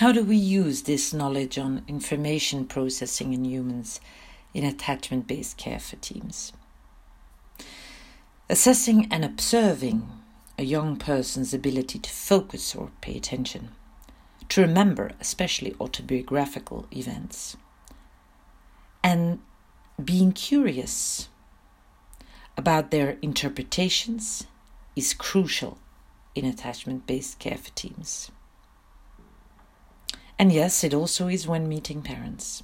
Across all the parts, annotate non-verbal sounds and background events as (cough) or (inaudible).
How do we use this knowledge on information processing in humans in attachment based care for teams? Assessing and observing a young person's ability to focus or pay attention, to remember, especially autobiographical events, and being curious about their interpretations is crucial in attachment based care for teams. And yes, it also is when meeting parents.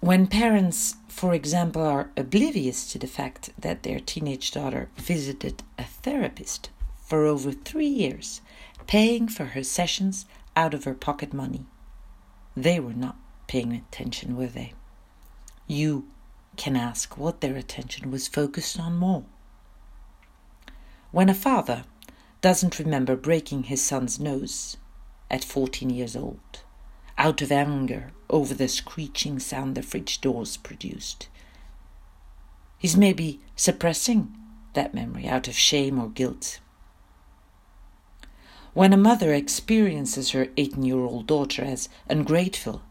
When parents, for example, are oblivious to the fact that their teenage daughter visited a therapist for over three years, paying for her sessions out of her pocket money, they were not paying attention, were they? You can ask what their attention was focused on more. When a father doesn't remember breaking his son's nose at 14 years old, out of anger over the screeching sound the fridge doors produced. He's maybe suppressing that memory out of shame or guilt. When a mother experiences her 18 year old daughter as ungrateful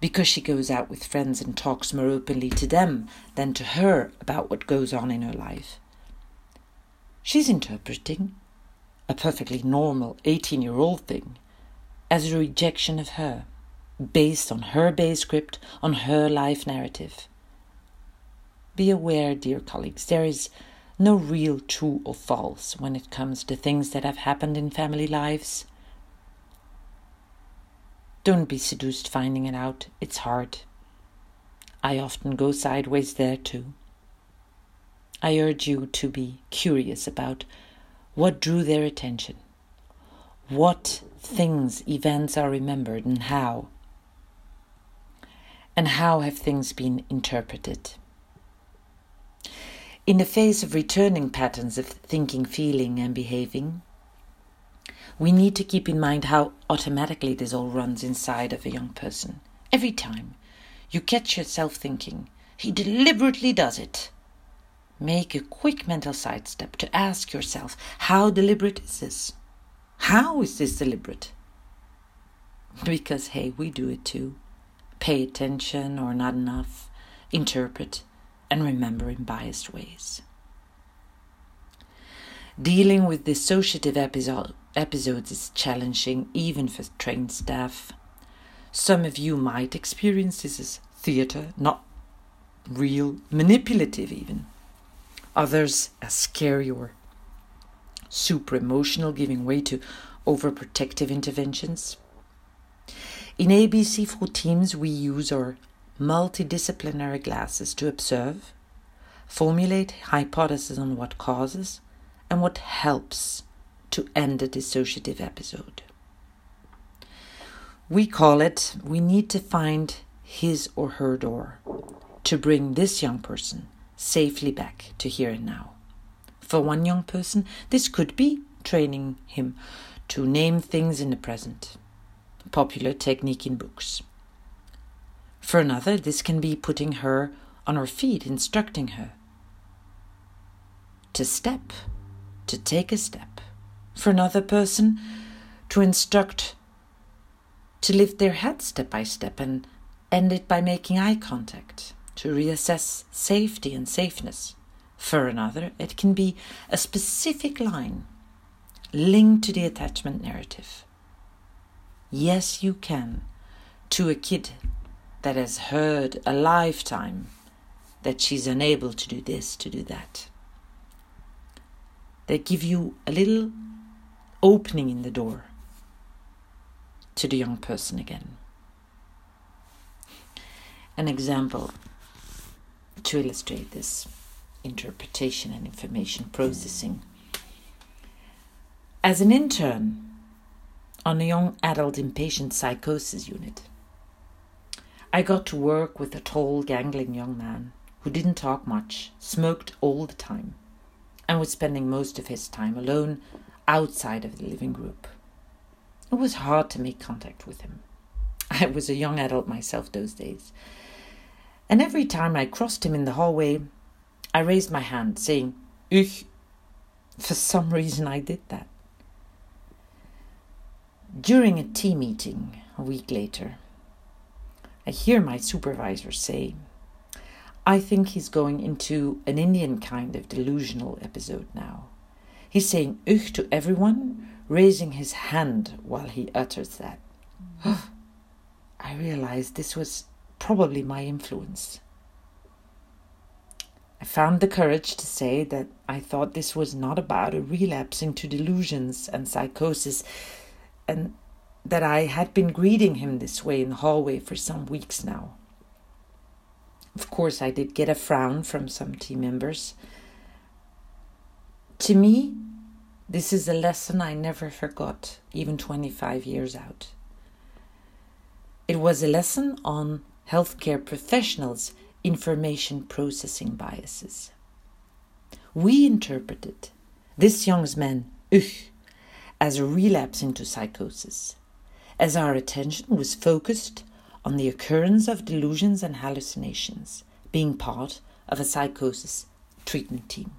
because she goes out with friends and talks more openly to them than to her about what goes on in her life, she's interpreting a perfectly normal 18 year old thing as a rejection of her based on her base script, on her life narrative. Be aware, dear colleagues, there is no real true or false when it comes to things that have happened in family lives. Don't be seduced finding it out, it's hard. I often go sideways there too. I urge you to be curious about what drew their attention, what things, events are remembered, and how and how have things been interpreted? In the face of returning patterns of thinking, feeling, and behaving, we need to keep in mind how automatically this all runs inside of a young person. Every time you catch yourself thinking, he deliberately does it. Make a quick mental sidestep to ask yourself, how deliberate is this? How is this deliberate? Because, hey, we do it too pay attention or not enough, interpret, and remember in biased ways. Dealing with dissociative episode, episodes is challenging even for trained staff. Some of you might experience this as theatre, not real, manipulative even. Others as scary or super emotional, giving way to overprotective interventions. In ABC for teams, we use our multidisciplinary glasses to observe, formulate hypotheses on what causes and what helps to end a dissociative episode. We call it we need to find his or her door to bring this young person safely back to here and now. For one young person, this could be training him to name things in the present a popular technique in books. For another, this can be putting her on her feet, instructing her to step, to take a step. For another person, to instruct to lift their head step by step and end it by making eye contact, to reassess safety and safeness. For another, it can be a specific line linked to the attachment narrative. Yes, you can. To a kid that has heard a lifetime that she's unable to do this, to do that. They give you a little opening in the door to the young person again. An example to illustrate this interpretation and information processing. As an intern, on a young adult inpatient psychosis unit. I got to work with a tall, gangling young man who didn't talk much, smoked all the time, and was spending most of his time alone outside of the living group. It was hard to make contact with him. (laughs) I was a young adult myself those days, and every time I crossed him in the hallway, I raised my hand, saying, Ich. For some reason, I did that During a team meeting a week later, I hear my supervisor say, I think he's going into an Indian kind of delusional episode now. He's saying ugh to everyone, raising his hand while he utters that. (gasps) I realized this was probably my influence. I found the courage to say that I thought this was not about a relapse into delusions and psychosis, and that I had been greeting him this way in the hallway for some weeks now. Of course, I did get a frown from some team members. To me, this is a lesson I never forgot, even 25 years out. It was a lesson on healthcare professionals' information processing biases. We interpreted this young man, ugh, as a relapse into psychosis, as our attention was focused on the occurrence of delusions and hallucinations, being part of a psychosis treatment team.